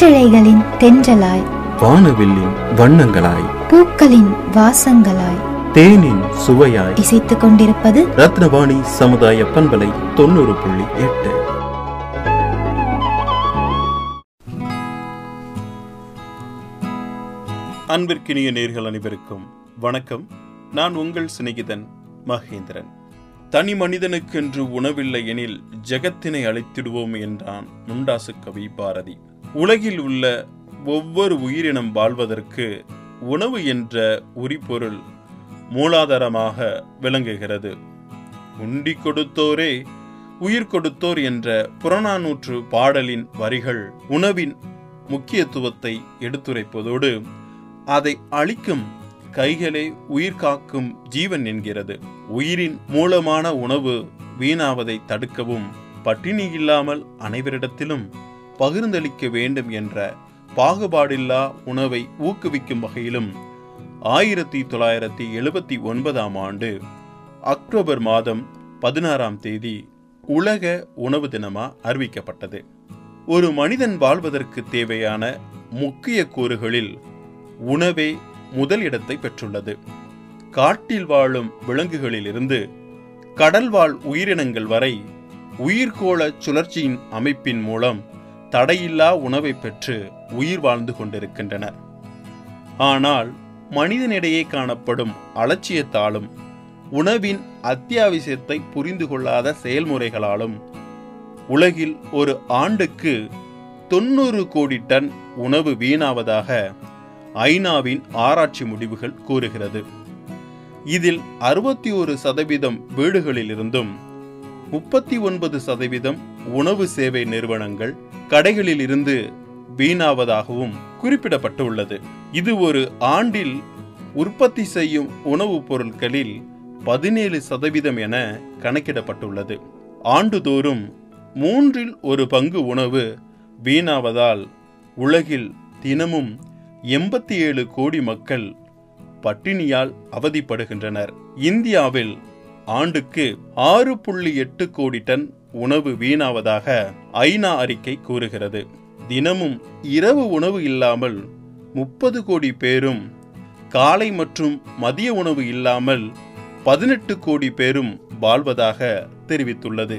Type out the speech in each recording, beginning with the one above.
சிற்றிழைகளின் தென்றலாய். வானவில்லின் வண்ணங்களாய். பூக்களின் வாசங்களாய். தேனின் சுவையாய். இசைத்துக் கொண்டிருப்பது ரத்னவாணி சமுதாய பண்பலை தொண்ணூறு புள்ளி எட்டு. அன்பிற்கினிய நேர்கள் அனைவருக்கும் வணக்கம். நான் உங்கள் சிநேகிதன் மகேந்திரன். தனி மனிதனுக்கென்று உணவில்லை எனில் ஜெகத்தினை அழித்திடுவோம் என்றான் முண்டாசு கவி பாரதி. உலகில் உள்ள ஒவ்வொரு உயிரினம் வாழ்வதற்கு உணவு என்ற உரிபொருள் மூலாதாரமாக விளங்குகிறது. உண்டி கொடுத்தோரே உயிர் கொடுத்தோர் என்ற புறநானூற்று பாடலின் வரிகள் உணவின் முக்கியத்துவத்தை எடுத்துரைப்பதோடு அதை அழிக்கும் கைகளே உயிர் காக்கும் ஜீவன் என்கிறது. உயிரின் மூலமான உணவு வீணாவதை தடுக்கவும் பட்டினி இல்லாமல் அனைவரிடத்திலும் பகிர்ந்தளிக்க வேண்டும் என்ற பாகுபாடில்லா உணவை ஊக்குவிக்கும் வகையிலும் ஆயிரத்தி தொள்ளாயிரத்தி எழுபத்தி ஒன்பதாம் ஆண்டு அக்டோபர் மாதம் பதினாறாம் தேதி உலக உணவு தினமா அறிவிக்கப்பட்டது. ஒரு மனிதன் வாழ்வதற்கு தேவையான முக்கிய கூறுகளில் உணவே முதல் இடத்தை பெற்றுள்ளது. காட்டில் வாழும் விலங்குகளிலிருந்து கடல் வாழ் உயிரினங்கள் வரை உயிர்கோள சுழற்சியின் அமைப்பின் மூலம் தடையில்லா உணவை பெற்று உயிர் வாழ்ந்து கொண்டிருக்கின்றனர். ஆனால் மனிதனிடையே காணப்படும் அலட்சியத்தாலும் உணவின் அத்தியாவசியத்தை புரிந்து கொள்ளாத செயல்முறைகளாலும் உலகில் ஒரு ஆண்டுக்கு தொண்ணூறு கோடி டன் உணவு வீணாவதாக ஐநாவின் ஆராய்ச்சி முடிவுகள் கூறுகிறது. இதில் அறுபத்தி ஒரு சதவீதம் வீடுகளிலிருந்தும் முப்பத்தி ஒன்பது சதவீதம் உணவு சேவை நிறுவனங்கள் கடைகளில் இருந்து வீணாவதாகவும் குறிப்பிடப்பட்டுள்ளது. இது ஒரு ஆண்டில் உற்பத்தி செய்யும் உணவுப் பொருட்களில் பதினேழு சதவீதம் என கணக்கிடப்பட்டுள்ளது. ஆண்டுதோறும் மூன்றில் ஒரு பங்கு உணவு வீணாவதால் உலகில் தினமும் எண்பத்தி ஏழு கோடி மக்கள் பட்டினியால் அவதிப்படுகின்றனர். இந்தியாவில் ஆண்டுக்கு ஆறு புள்ளி எட்டு கோடி டன் உணவு வீணாவதாக ஐநா அறிக்கை கூறுகிறது. தினமும் இரவு உணவு இல்லாமல் முப்பது கோடி பேரும் காலை மற்றும் மதிய உணவு இல்லாமல் பதினெட்டு கோடி பேரும் வாழ்வதாக தெரிவித்துள்ளது.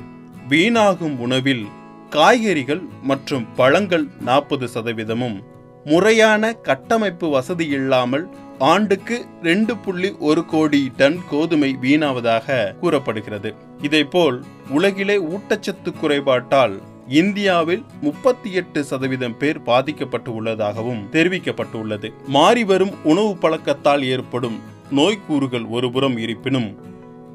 வீணாகும் உணவில் காய்கறிகள் மற்றும் பழங்கள் நாற்பது சதவீதமும் முறையான கட்டமைப்பு வசதி இல்லாமல் ஆண்டுக்கு ரெண்டு புள்ளி ஒரு கோடி டன் கோதுமை வீணாவதாக கூறப்படுகிறது. இதேபோல் உலகிலே ஊட்டச்சத்து குறைபாட்டால் இந்தியாவில் முப்பத்தி எட்டு சதவீதம் பேர் பாதிக்கப்பட்டு உள்ளதாகவும் தெரிவிக்கப்பட்டுள்ளது. மாறிவரும் உணவு பழக்கத்தால் ஏற்படும் நோய்க்கூறுகள் ஒருபுறம் இருப்பினும்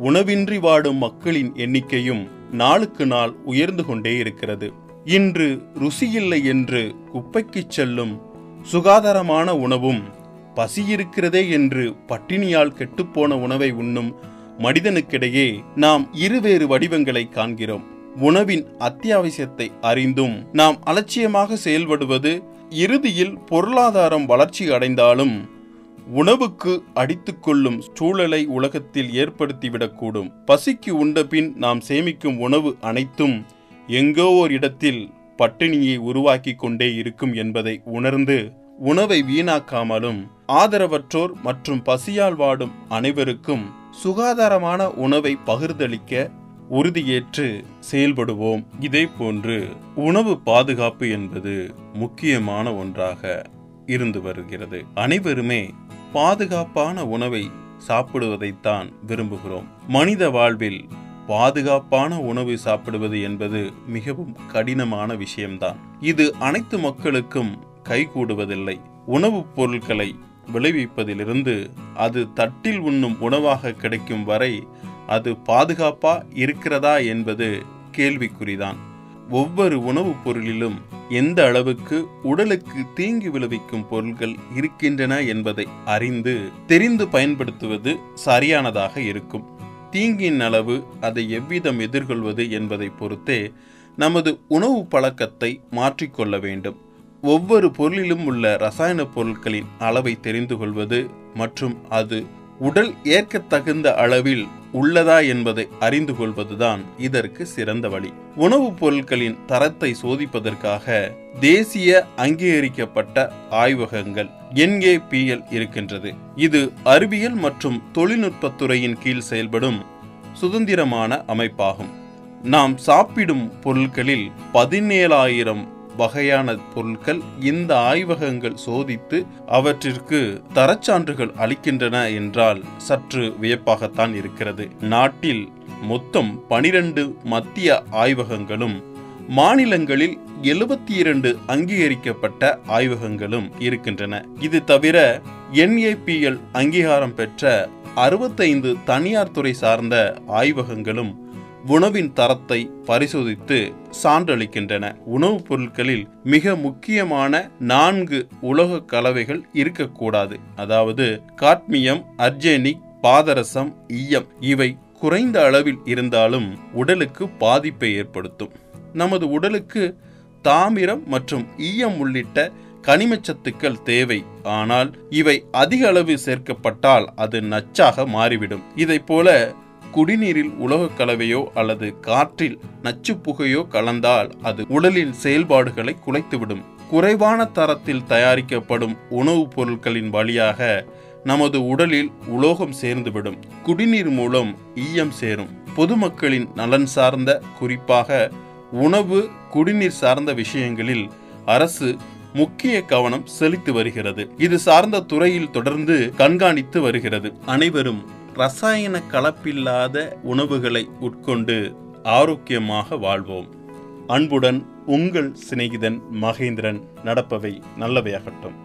உணவின்றி வாடும் மக்களின் எண்ணிக்கையும் நாளுக்கு நாள் உயர்ந்து கொண்டே இருக்கிறது. இன்று ருசியில்லை என்று குப்பைக்கு செல்லும் சுகாதாரமான உணவும் பசி இருக்கிறதே என்று பட்டினியால் கெட்டுப்போன உணவை உண்ணும் மனிதனுக்கிடையே நாம் இருவேறு வடிவங்களை காண்கிறோம். உணவின் அத்தியாவசியத்தை அறிந்தும் நாம் அலட்சியமாக செயல்படுவது இறுதியில் பொருளாதாரம் வளர்ச்சி அடைந்தாலும் உணவுக்கு அடித்துக்கொள்ளும் சூழலை உலகத்தில் ஏற்படுத்திவிடக்கூடும் பசிக்கு உண்டபின் நாம் சேமிக்கும் உணவு அனைத்தும் எங்கோ ஓர் இடத்தில் பட்டினியை உருவாக்கி கொண்டே இருக்கும் என்பதை உணர்ந்து உணவை வீணாக்காமலும் ஆதரவற்றோர் மற்றும் பசியால் வாடும் அனைவருக்கும் சுகாதாரமான உணவை பகிர்ந்தளிக்க உறுதியேற்று செயல்படுவோம். இதே போன்று உணவு பாதுகாப்பு என்பது முக்கியமான ஒன்றாக இருந்து வருகிறது. அனைவருமே பாதுகாப்பான உணவை சாப்பிடுவதைத்தான் விரும்புகிறோம். மனித வாழ்வில் பாதுகாப்பான உணவு சாப்பிடுவது என்பது மிகவும் கடினமான விஷயம்தான். இது அனைத்து மக்களுக்கும் கைகூடுவதில்லை. உணவுப் பொருட்களை விளைவிப்பதிலிருந்து அது தட்டில் உண்ணும் உணவாக கிடைக்கும் வரை அது பாதுகாப்பா இருக்கிறதா என்பது கேள்விக்குறிதான். ஒவ்வொரு உணவுப் பொருளிலும் எந்த அளவுக்கு உடலுக்கு தீங்கு விளைவிக்கும் பொருட்கள் இருக்கின்றன என்பதை அறிந்து தெரிந்து பயன்படுத்துவது சரியானதாக இருக்கும். தீங்கின் அளவு அதை எவ்விதம் எதிர்கொள்வது என்பதை பொறுத்தே நமது உணவு பழக்கத்தை மாற்றிக்கொள்ள வேண்டும். ஒவ்வொரு பொருளிலும் உள்ள ரசாயன பொருட்களின் அளவை தெரிந்து கொள்வது மற்றும் அது உடல் ஏற்கத்தகுந்த அளவில் உள்ளதா என்பதை அறிந்து கொள்வதுதான் இதற்கு சிறந்த வழி. உணவுப் பொருட்களின் தரத்தை சோதிப்பதற்காக தேசிய அங்கீகரிக்கப்பட்ட ஆய்வகங்கள் என்ஏபிஎல் இருக்கின்றது. இது அறிவியல் மற்றும் தொழில்நுட்பத்துறையின் கீழ் செயல்படும் சுதந்திரமான அமைப்பாகும். நாம் சாப்பிடும் பொருட்களில் பதினேழாயிரம் வகையான பொருட்கள் இந்த ஆய்வகங்கள் சோதித்து அவற்றிற்கு தரச்சான்றுகள் அளிக்கின்றன என்றால் சற்று வியப்பாகத்தான் இருக்கிறது. நாட்டில் மொத்தம் பனிரெண்டு மத்திய ஆய்வகங்களும் மாநிலங்களில் எழுபத்தி இரண்டு அங்கீகரிக்கப்பட்ட ஆய்வகங்களும் இருக்கின்றன. இது தவிர என்ஏபிஎல் அங்கீகாரம் பெற்ற அறுபத்தைந்து தனியார் துறை சார்ந்த ஆய்வகங்களும் உணவின் தரத்தை பரிசோதித்து சான்றளிக்கின்றன. உணவுப் பொருட்களில் மிக முக்கியமான நான்கு உலோக கலவைகள் இருக்கக்கூடாது. அதாவது காட்மியம் அர்ஜெனிக் பாதரசம் ஈயம் இவை குறைந்த அளவில் இருந்தாலும் உடலுக்கு பாதிப்பை ஏற்படுத்தும். நமது உடலுக்கு தாமிரம் மற்றும் ஈயம் உள்ளிட்ட கனிமச்சத்துக்கள் தேவை. ஆனால் இவை அதிக அளவு சேர்க்கப்பட்டால் அது நச்சாக மாறிவிடும். இதை போல குடிநீரில் உலோகக் கலவையோ அல்லது காற்றில் நச்சு புகையோ கலந்தால் அது உடலின் செயல்பாடுகளை குலைத்துவிடும். குறைவான தரத்தில் தயாரிக்கப்படும் உணவுப் பொருட்களின் வழியாக நமது உடலில் உலோகம் சேர்ந்துவிடும். குடிநீர் மூலம் ஈயம் சேரும். பொதுமக்களின் நலன் சார்ந்த குறிப்பாக உணவு குடிநீர் சார்ந்த விஷயங்களில் அரசு முக்கிய கவனம் செலுத்தி வருகிறது. இது சார்ந்த துறையில் தொடர்ந்து கண்காணித்து வருகிறது. அனைவரும் ரசாயன கலப்பில்லாத உணவுகளை உட்கொண்டு ஆரோக்கியமாக வாழ்வோம். அன்புடன் உங்கள் சிநேகிதன் மகேந்திரன் நடப்பவை நல்லவையாகட்டும்.